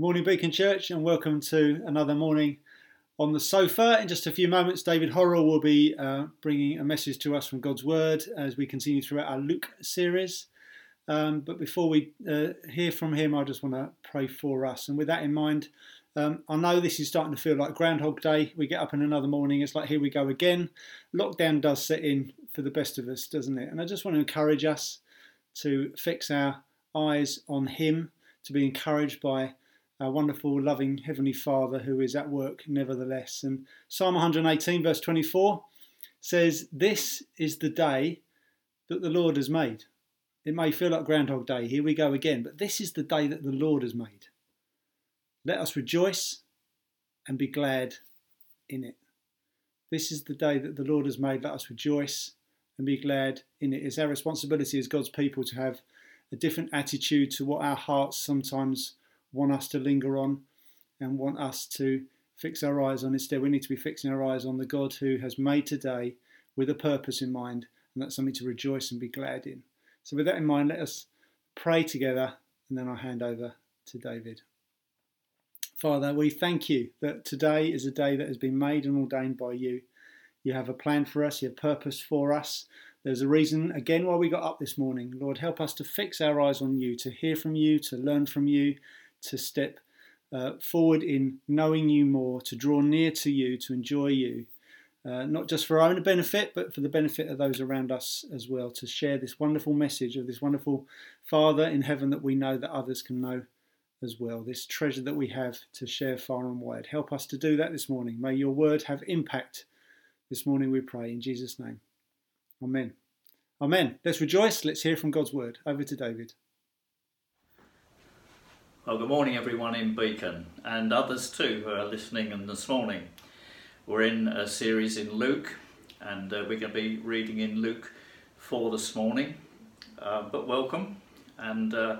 Morning, Beacon Church, and welcome to another morning on the sofa. In just a few moments, David Horrell will be uh, bringing a message to us from God's Word as we continue throughout our Luke series. Um, but before we uh, hear from him, I just want to pray for us. And with that in mind, um, I know this is starting to feel like Groundhog Day. We get up in another morning, it's like here we go again. Lockdown does set in for the best of us, doesn't it? And I just want to encourage us to fix our eyes on Him, to be encouraged by our wonderful, loving Heavenly Father who is at work nevertheless. And Psalm 118, verse 24 says, This is the day that the Lord has made. It may feel like Groundhog Day, here we go again, but this is the day that the Lord has made. Let us rejoice and be glad in it. This is the day that the Lord has made. Let us rejoice and be glad in it. It's our responsibility as God's people to have a different attitude to what our hearts sometimes want us to linger on and want us to fix our eyes on. Instead, we need to be fixing our eyes on the God who has made today with a purpose in mind, and that's something to rejoice and be glad in. So, with that in mind, let us pray together, and then I'll hand over to David. Father, we thank you that today is a day that has been made and ordained by you. You have a plan for us, you have purpose for us. There's a reason, again, why we got up this morning. Lord, help us to fix our eyes on you, to hear from you, to learn from you, to step uh, forward in knowing you more, to draw near to you, to enjoy you, uh, not just for our own benefit, but for the benefit of those around us as well, to share this wonderful message of this wonderful Father in heaven that we know that others can know as well, this treasure that we have to share far and wide. Help us to do that this morning. May your word have impact this morning, we pray, in Jesus' name. Amen. Amen. Let's rejoice. Let's hear from God's word. Over to David. Well, good morning, everyone in Beacon, and others too who are listening in this morning. We're in a series in Luke, and uh, we're going to be reading in Luke 4 this morning. Uh, but welcome, and uh,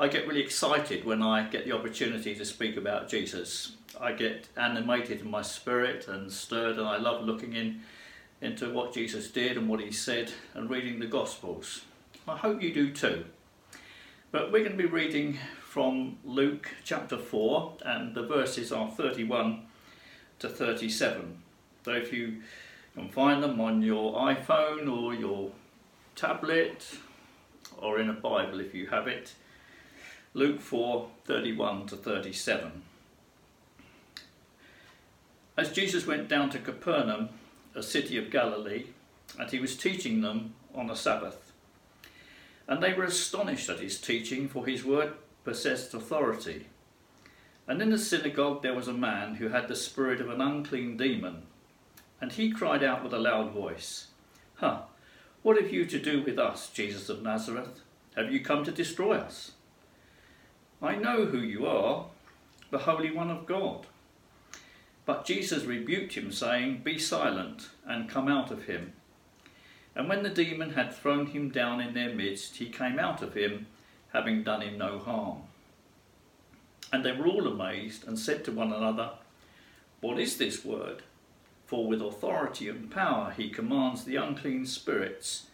I get really excited when I get the opportunity to speak about Jesus. I get animated in my spirit and stirred, and I love looking in into what Jesus did and what he said and reading the Gospels. I hope you do too. But we're going to be reading from Luke chapter 4, and the verses are 31 to 37. So if you can find them on your iPhone or your tablet or in a Bible if you have it, Luke 4 31 to 37. As Jesus went down to Capernaum, a city of Galilee, and he was teaching them on a Sabbath. And they were astonished at his teaching, for his word possessed authority. And in the synagogue there was a man who had the spirit of an unclean demon. And he cried out with a loud voice, Huh, what have you to do with us, Jesus of Nazareth? Have you come to destroy us? I know who you are, the Holy One of God. But Jesus rebuked him, saying, Be silent, and come out of him. And when the demon had thrown him down in their midst, he came out of him, having done him no harm. And they were all amazed, and said to one another, What is this word? For with authority and power he commands the unclean spirits,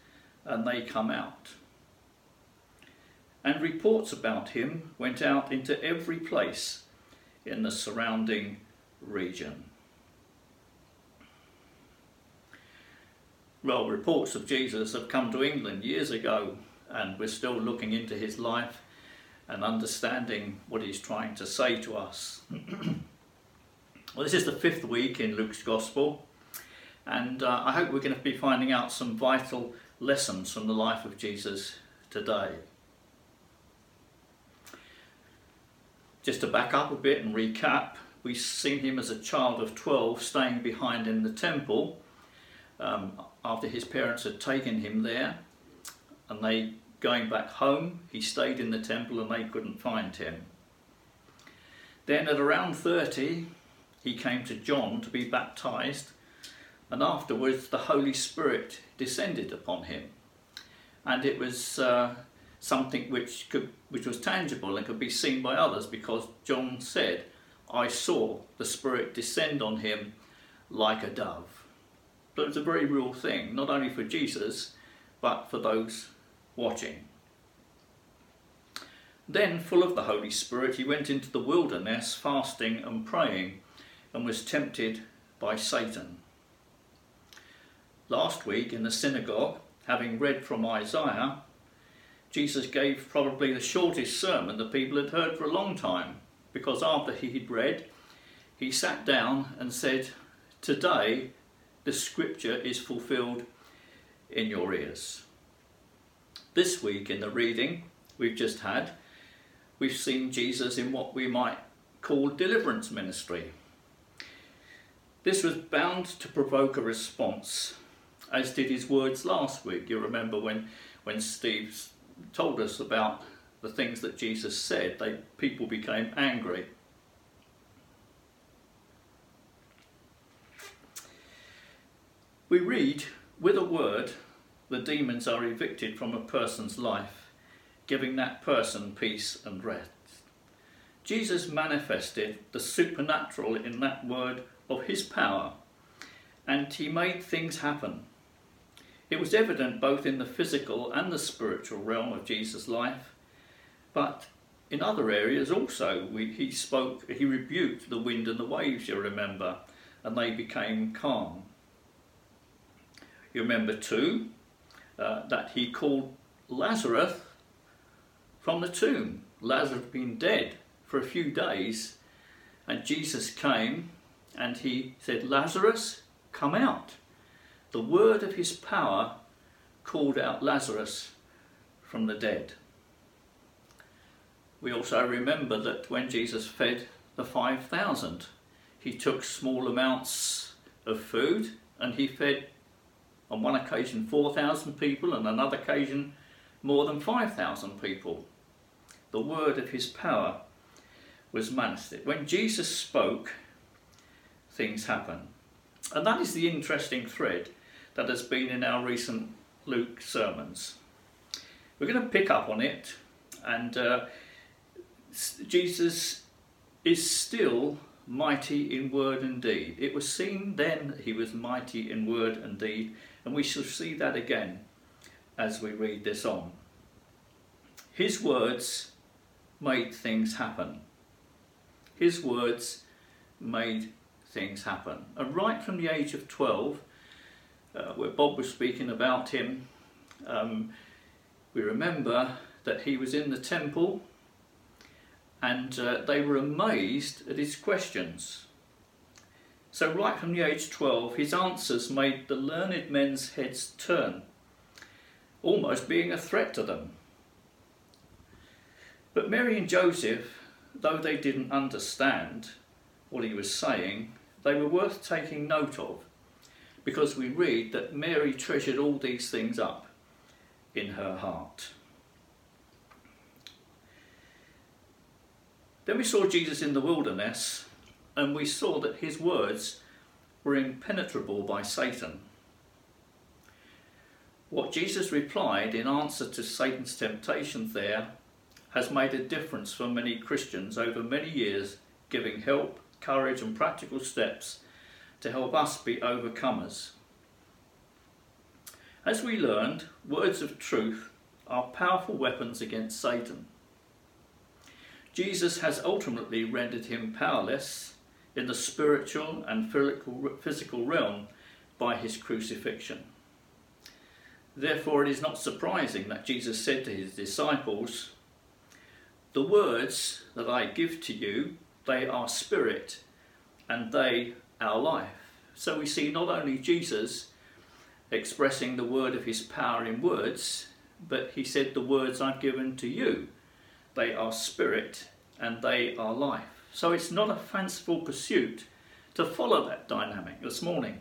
and they come out. And reports about him went out into every place in the surrounding region. Well, reports of Jesus have come to England years ago, and we're still looking into his life and understanding what he's trying to say to us. well, this is the fifth week in Luke's Gospel, and uh, I hope we're going to be finding out some vital lessons from the life of Jesus today. Just to back up a bit and recap, we've seen him as a child of 12 staying behind in the temple um, after his parents had taken him there and they going back home he stayed in the temple and they couldn't find him then at around 30 he came to john to be baptized and afterwards the holy spirit descended upon him and it was uh, something which could which was tangible and could be seen by others because john said I saw the Spirit descend on him like a dove. But it's a very real thing, not only for Jesus, but for those watching. Then, full of the Holy Spirit, he went into the wilderness fasting and praying and was tempted by Satan. Last week in the synagogue, having read from Isaiah, Jesus gave probably the shortest sermon the people had heard for a long time because after he had read, he sat down and said, Today the scripture is fulfilled in your ears. This week in the reading we've just had, we've seen Jesus in what we might call deliverance ministry. This was bound to provoke a response, as did his words last week. You remember when, when Steve told us about the things that Jesus said, they, people became angry. We read, with a word, the demons are evicted from a person's life, giving that person peace and rest. Jesus manifested the supernatural in that word of his power, and he made things happen. It was evident both in the physical and the spiritual realm of Jesus' life, but in other areas also. We, he spoke, he rebuked the wind and the waves, you remember, and they became calm. You remember too uh, that he called Lazarus from the tomb. Lazarus had been dead for a few days, and Jesus came and he said, Lazarus, come out the word of his power called out Lazarus from the dead. We also remember that when Jesus fed the 5,000, he took small amounts of food and he fed on one occasion 4,000 people and another occasion more than 5,000 people. The word of his power was manifested. When Jesus spoke, things happen. And that is the interesting thread that has been in our recent Luke sermons. We're going to pick up on it, and uh, Jesus is still mighty in word and deed. It was seen then he was mighty in word and deed, and we shall see that again as we read this on. His words made things happen. His words made things happen. And right from the age of 12, uh, where Bob was speaking about him, um, we remember that he was in the temple and uh, they were amazed at his questions. So, right from the age 12, his answers made the learned men's heads turn, almost being a threat to them. But Mary and Joseph, though they didn't understand what he was saying, they were worth taking note of because we read that Mary treasured all these things up in her heart. Then we saw Jesus in the wilderness and we saw that his words were impenetrable by Satan. What Jesus replied in answer to Satan's temptations there has made a difference for many Christians over many years, giving help, courage, and practical steps to help us be overcomers. As we learned, words of truth are powerful weapons against Satan. Jesus has ultimately rendered him powerless in the spiritual and physical realm by his crucifixion. Therefore, it is not surprising that Jesus said to his disciples, The words that I give to you, they are spirit and they our life. So we see not only Jesus expressing the word of his power in words, but he said, The words I've given to you, they are spirit and they are life. So it's not a fanciful pursuit to follow that dynamic this morning,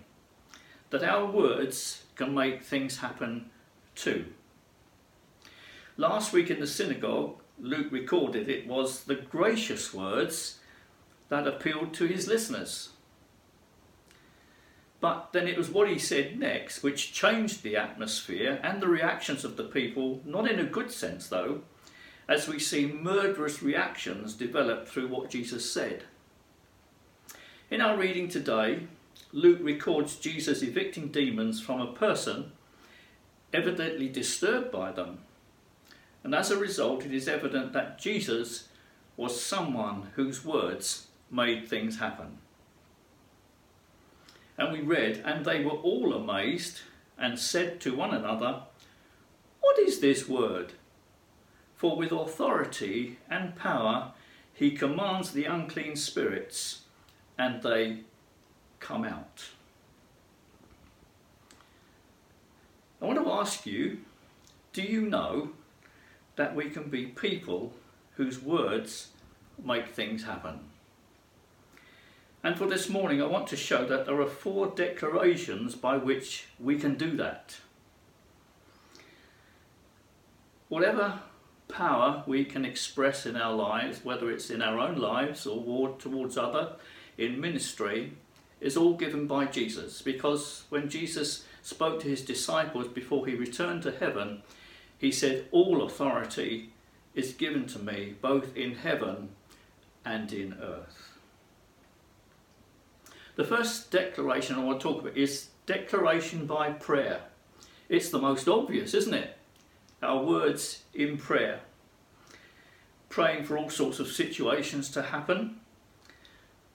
that our words can make things happen too. Last week in the synagogue, Luke recorded it was the gracious words that appealed to his listeners. But then it was what he said next which changed the atmosphere and the reactions of the people, not in a good sense though, as we see murderous reactions develop through what Jesus said. In our reading today, Luke records Jesus evicting demons from a person evidently disturbed by them. And as a result, it is evident that Jesus was someone whose words made things happen. And we read, And they were all amazed and said to one another, What is this word? For with authority and power he commands the unclean spirits, and they come out. I want to ask you do you know that we can be people whose words make things happen? And for this morning, I want to show that there are four declarations by which we can do that. Whatever power we can express in our lives, whether it's in our own lives or towards other, in ministry, is all given by Jesus. Because when Jesus spoke to his disciples before he returned to heaven, he said, All authority is given to me, both in heaven and in earth. The first declaration I want to talk about is declaration by prayer. It's the most obvious, isn't it? Our words in prayer. Praying for all sorts of situations to happen,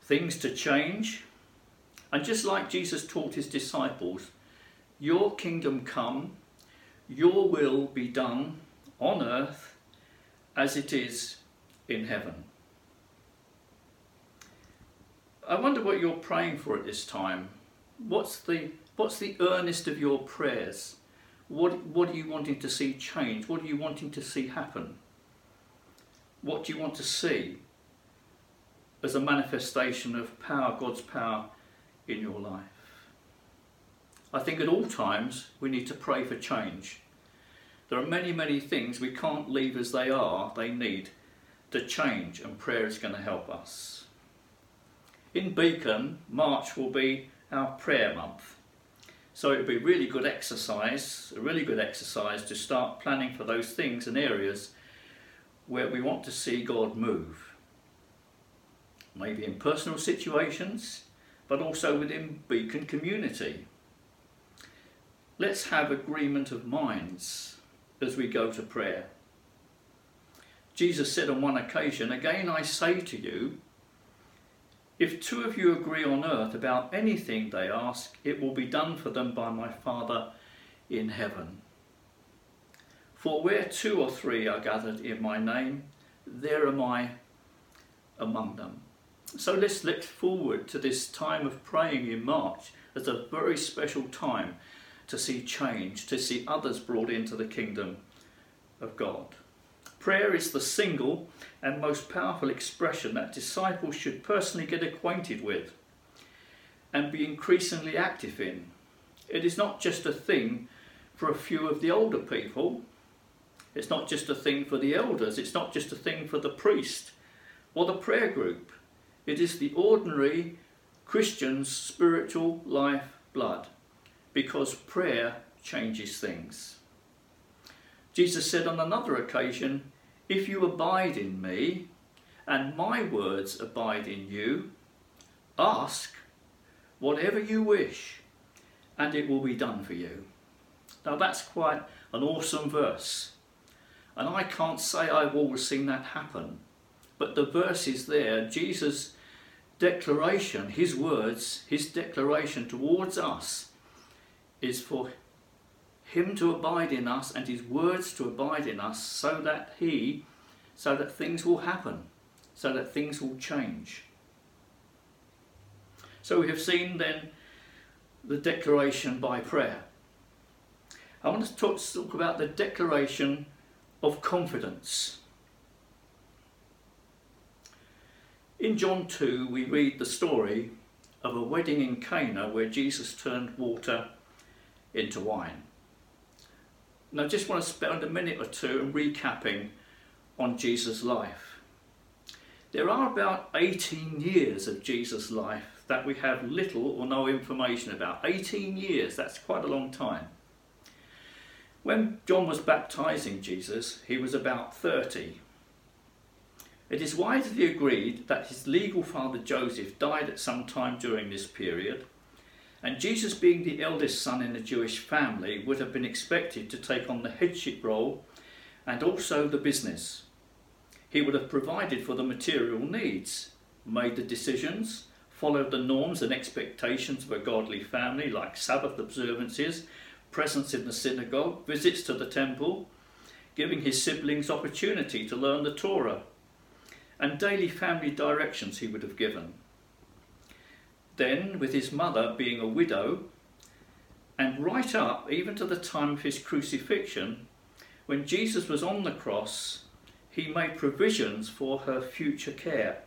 things to change. And just like Jesus taught his disciples, your kingdom come, your will be done on earth as it is in heaven. I wonder what you're praying for at this time. What's the what's the earnest of your prayers? What what are you wanting to see change? What are you wanting to see happen? What do you want to see as a manifestation of power, God's power in your life? I think at all times we need to pray for change. There are many, many things we can't leave as they are, they need to change, and prayer is going to help us. In Beacon, March will be our prayer month. So it would be really good exercise, a really good exercise to start planning for those things and areas where we want to see God move. Maybe in personal situations, but also within Beacon community. Let's have agreement of minds as we go to prayer. Jesus said on one occasion, Again I say to you, if two of you agree on earth about anything they ask, it will be done for them by my Father in heaven. For where two or three are gathered in my name, there am I among them. So let's look forward to this time of praying in March as a very special time to see change, to see others brought into the kingdom of God. Prayer is the single and most powerful expression that disciples should personally get acquainted with and be increasingly active in. It is not just a thing for a few of the older people, it's not just a thing for the elders, it's not just a thing for the priest or the prayer group. It is the ordinary Christian's spiritual life blood because prayer changes things. Jesus said on another occasion, If you abide in me, and my words abide in you, ask whatever you wish, and it will be done for you. Now that's quite an awesome verse. And I can't say I've always seen that happen. But the verse is there. Jesus' declaration, his words, his declaration towards us is for him to abide in us and his words to abide in us so that he so that things will happen so that things will change. So we have seen then the declaration by prayer. I want to talk, talk about the declaration of confidence. In john 2 we read the story of a wedding in cana where jesus turned water into wine. And I just want to spend a minute or two in recapping on Jesus' life. There are about 18 years of Jesus' life that we have little or no information about. 18 years, that's quite a long time. When John was baptizing Jesus, he was about 30. It is widely agreed that his legal father Joseph died at some time during this period and Jesus, being the eldest son in a Jewish family, would have been expected to take on the headship role and also the business. He would have provided for the material needs, made the decisions, followed the norms and expectations of a godly family like Sabbath observances, presence in the synagogue, visits to the temple, giving his siblings opportunity to learn the Torah, and daily family directions he would have given. Then, with his mother being a widow, and right up even to the time of his crucifixion, when Jesus was on the cross, he made provisions for her future care.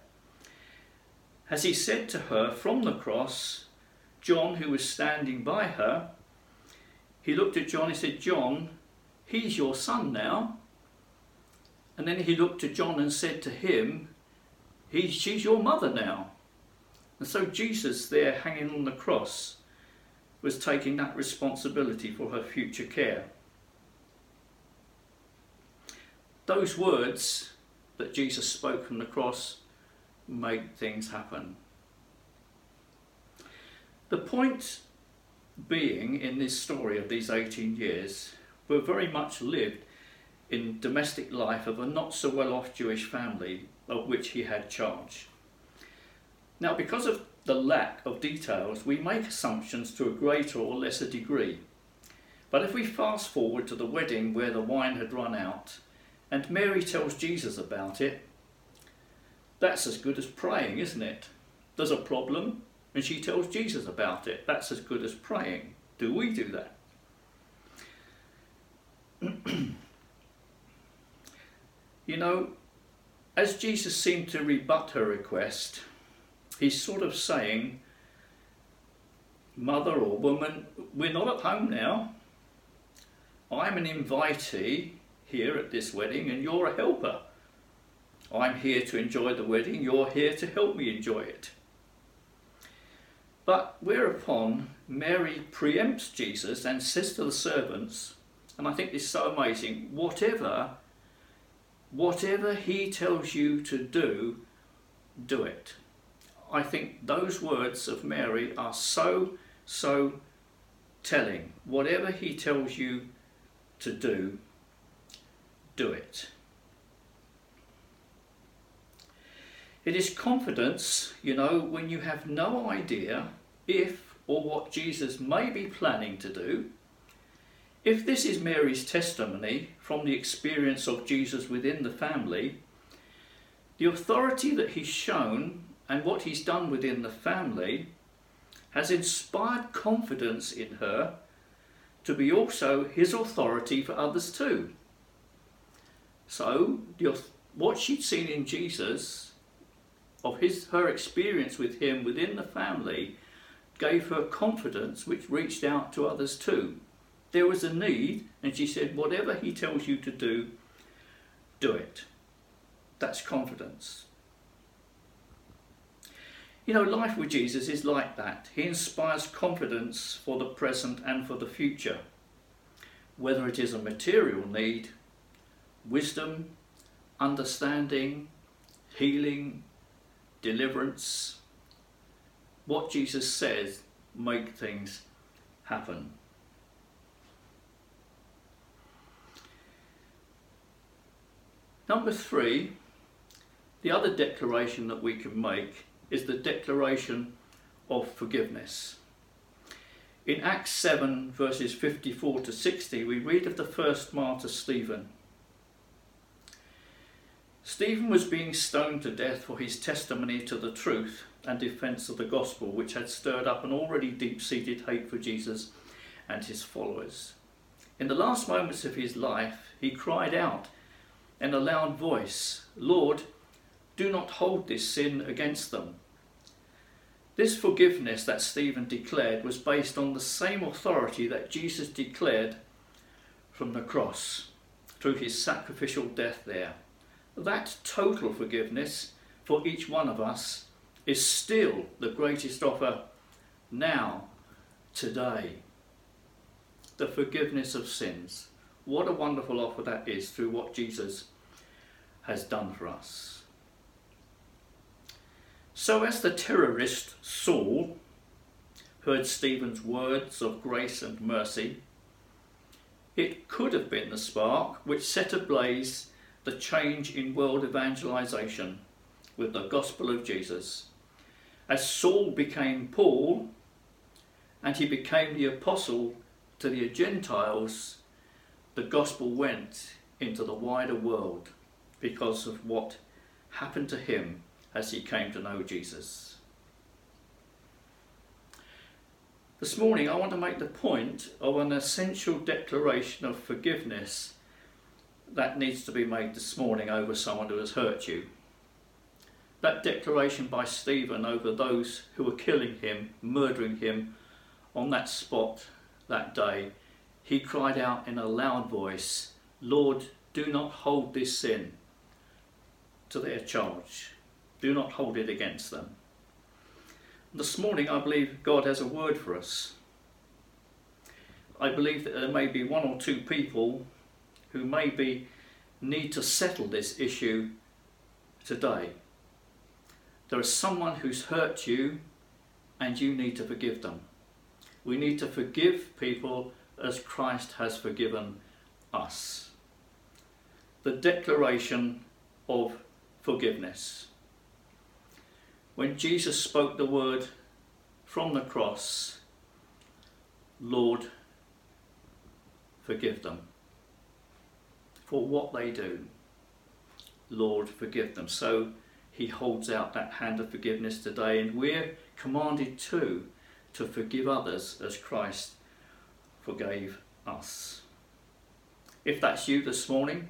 As he said to her from the cross, John, who was standing by her, he looked at John and said, John, he's your son now. And then he looked to John and said to him, he, she's your mother now. And so Jesus, there hanging on the cross, was taking that responsibility for her future care. Those words that Jesus spoke from the cross made things happen. The point being in this story of these 18 years were very much lived in domestic life of a not so well off Jewish family of which he had charge. Now, because of the lack of details, we make assumptions to a greater or lesser degree. But if we fast forward to the wedding where the wine had run out, and Mary tells Jesus about it, that's as good as praying, isn't it? There's a problem, and she tells Jesus about it. That's as good as praying. Do we do that? you know, as Jesus seemed to rebut her request, he's sort of saying, Mother or woman, we're not at home now. I'm an invitee here at this wedding, and you're a helper. I'm here to enjoy the wedding, you're here to help me enjoy it. But whereupon Mary preempts Jesus and says to the servants, and I think this is so amazing, whatever, whatever he tells you to do, do it. I think those words of Mary are so, so telling. Whatever he tells you to do, do it. It is confidence, you know, when you have no idea if or what Jesus may be planning to do. If this is Mary's testimony from the experience of Jesus within the family, the authority that he's shown and what he's done within the family has inspired confidence in her to be also his authority for others too. So, what she'd seen in Jesus, of his her experience with him within the family, gave her confidence which reached out to others too. There was a need, and she said, Whatever he tells you to do, do it. That's confidence. You know, life with Jesus is like that. He inspires confidence for the present and for the future. Whether it is a material need wisdom, understanding, healing, deliverance. What Jesus says make things happen. Number three, the other declaration that we can make is the declaration of forgiveness. In Acts 7, verses 54 to 60, we read of the first martyr Stephen. Stephen was being stoned to death for his testimony to the truth and defence of the gospel, which had stirred up an already deep seated hate for Jesus and his followers. In the last moments of his life, he cried out in a loud voice, Lord, do not hold this sin against them. This forgiveness that Stephen declared was based on the same authority that Jesus declared from the cross through his sacrificial death there that total forgiveness for each one of us is still the greatest offer now, today. The forgiveness of sins. What a wonderful offer that is through what Jesus has done for us. So, as the terrorist Saul heard Stephen's words of grace and mercy, It could have been the spark which set ablaze the change in world evangelization with the gospel of Jesus. As Saul became Paul and he became the apostle to the Gentiles, the gospel went into the wider world because of what happened to him as he came to know Jesus. This morning, I want to make the point of an essential declaration of forgiveness that needs to be made this morning over someone who has hurt you. That declaration by Stephen over those who were killing him, murdering him on that spot that day, he cried out in a loud voice, Lord, do not hold this sin to their charge. Do not hold it against them. This morning, I believe God has a word for us. I believe that there may be one or two people who maybe need to settle this issue today. There is someone who's hurt you and you need to forgive them. We need to forgive people as Christ has forgiven us. The declaration of forgiveness. When Jesus spoke the word from the cross, Lord, forgive them for what they do. Lord, forgive them. So he holds out that hand of forgiveness today, and we're commanded too to forgive others as Christ forgave us. If that's you this morning,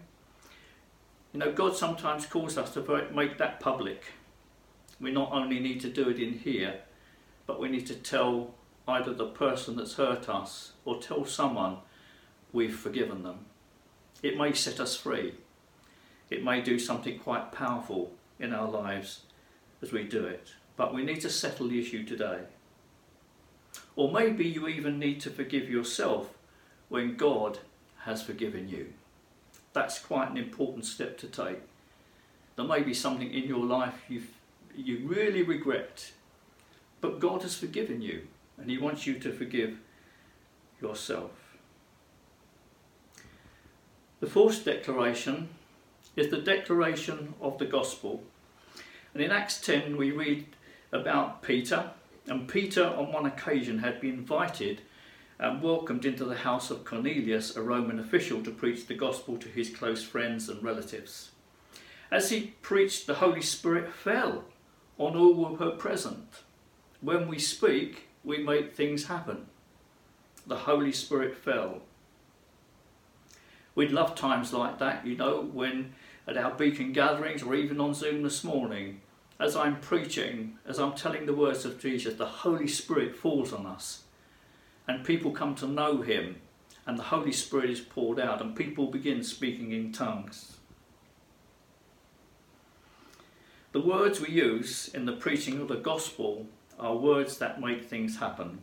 you know, God sometimes calls us to make that public. We not only need to do it in here, but we need to tell either the person that's hurt us or tell someone we've forgiven them. It may set us free. It may do something quite powerful in our lives as we do it. But we need to settle the issue today. Or maybe you even need to forgive yourself when God has forgiven you. That's quite an important step to take. There may be something in your life you you really regret, but God has forgiven you and He wants you to forgive yourself. The fourth declaration is the declaration of the gospel. And in Acts 10, we read about Peter, and Peter, on one occasion, had been invited and welcomed into the house of Cornelius, a Roman official, to preach the gospel to his close friends and relatives. As he preached, the Holy Spirit fell on all who were present. When we speak, we make things happen. The Holy Spirit fell. We'd love times like that, you know, when at our beacon gatherings or even on Zoom this morning, as I'm preaching, as I'm telling the words of Jesus, the Holy Spirit falls on us and people come to know Him and the Holy Spirit is poured out and people begin speaking in tongues. The words we use in the preaching of the gospel are words that make things happen.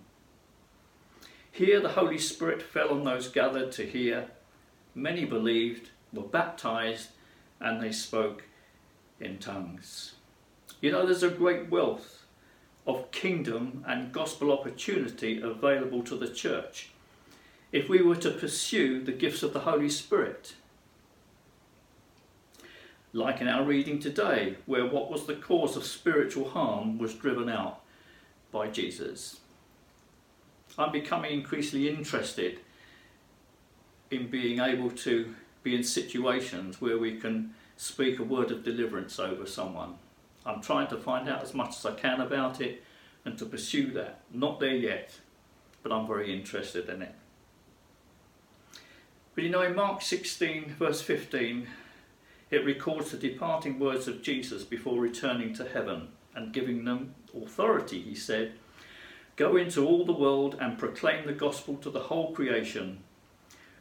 Here, the Holy Spirit fell on those gathered to hear. Many believed, were baptized, and they spoke in tongues. You know, there's a great wealth of kingdom and gospel opportunity available to the church if we were to pursue the gifts of the Holy Spirit. Like in our reading today, where what was the cause of spiritual harm was driven out by Jesus. I'm becoming increasingly interested in being able to be in situations where we can speak a word of deliverance over someone. I'm trying to find out as much as I can about it and to pursue that. Not there yet, but I'm very interested in it. But you know, in Mark 16, verse 15, it records the departing words of Jesus before returning to heaven and giving them authority. He said, Go into all the world and proclaim the gospel to the whole creation.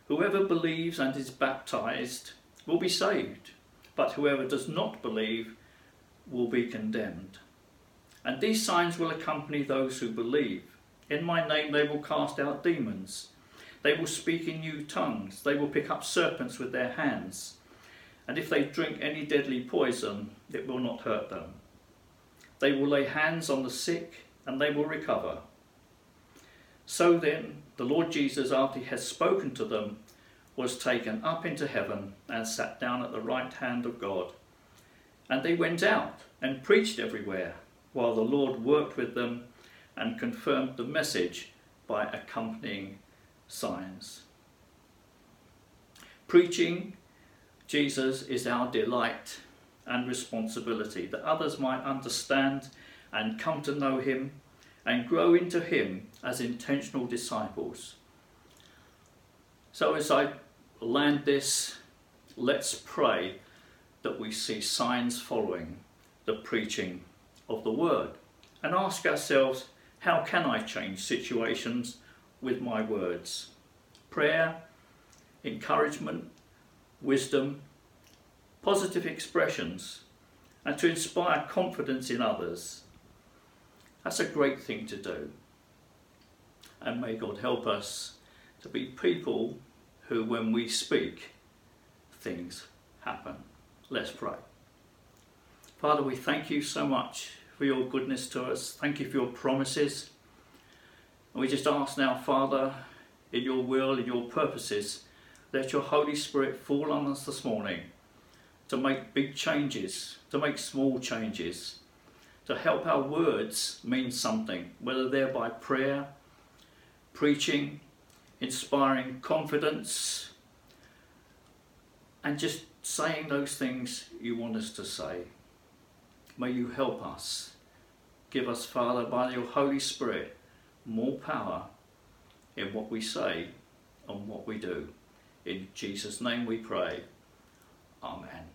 Whoever believes and is baptized will be saved, but whoever does not believe will be condemned. And these signs will accompany those who believe. In my name they will cast out demons. They will speak in new tongues. They will pick up serpents with their hands. And if they drink any deadly poison, it will not hurt them. They will lay hands on the sick and they will recover. So then, the Lord Jesus, after he had spoken to them, was taken up into heaven and sat down at the right hand of God. And they went out and preached everywhere, while the Lord worked with them and confirmed the message by accompanying signs. Preaching Jesus is our delight and responsibility, that others might understand and come to know him and grow into him as intentional disciples. So, as I land this, let's pray that we see signs following the preaching of the word and ask ourselves how can I change situations with my words? Prayer, encouragement, wisdom, positive expressions, and to inspire confidence in others. That's a great thing to do. And may God help us to be people who, when we speak, things happen. Let's pray. Father, we thank you so much for your goodness to us. Thank you for your promises. And we just ask now, Father, in your will, in your purposes, let your Holy Spirit fall on us this morning to make big changes, to make small changes, to help our words mean something, whether they're by prayer, preaching, inspiring confidence, and just saying those things you want us to say. May you help us. Give us, Father, by your Holy Spirit, more power in what we say and what we do. In Jesus' name we pray. Amen.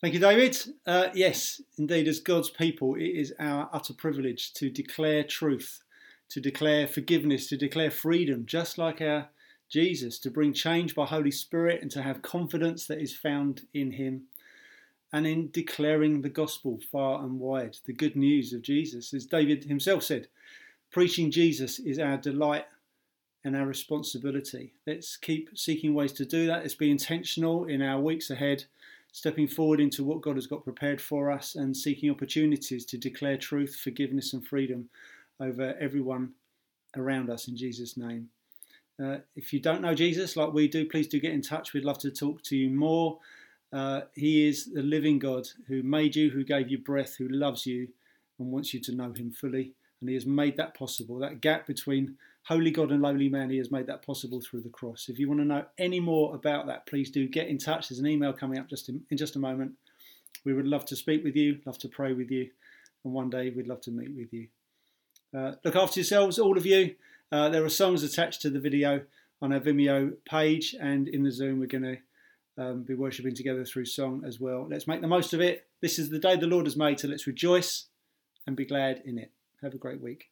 Thank you, David. Uh, yes, indeed, as God's people, it is our utter privilege to declare truth, to declare forgiveness, to declare freedom, just like our Jesus, to bring change by Holy Spirit and to have confidence that is found in Him. And in declaring the gospel far and wide, the good news of Jesus. As David himself said, preaching Jesus is our delight and our responsibility. Let's keep seeking ways to do that. Let's be intentional in our weeks ahead, stepping forward into what God has got prepared for us and seeking opportunities to declare truth, forgiveness, and freedom over everyone around us in Jesus' name. Uh, if you don't know Jesus like we do, please do get in touch. We'd love to talk to you more. Uh, he is the living God who made you, who gave you breath, who loves you, and wants you to know Him fully. And He has made that possible. That gap between holy God and lowly man, He has made that possible through the cross. If you want to know any more about that, please do get in touch. There's an email coming up just in, in just a moment. We would love to speak with you, love to pray with you, and one day we'd love to meet with you. Uh, look after yourselves, all of you. Uh, there are songs attached to the video on our Vimeo page, and in the Zoom, we're going to um, be worshipping together through song as well. Let's make the most of it. This is the day the Lord has made, so let's rejoice and be glad in it. Have a great week.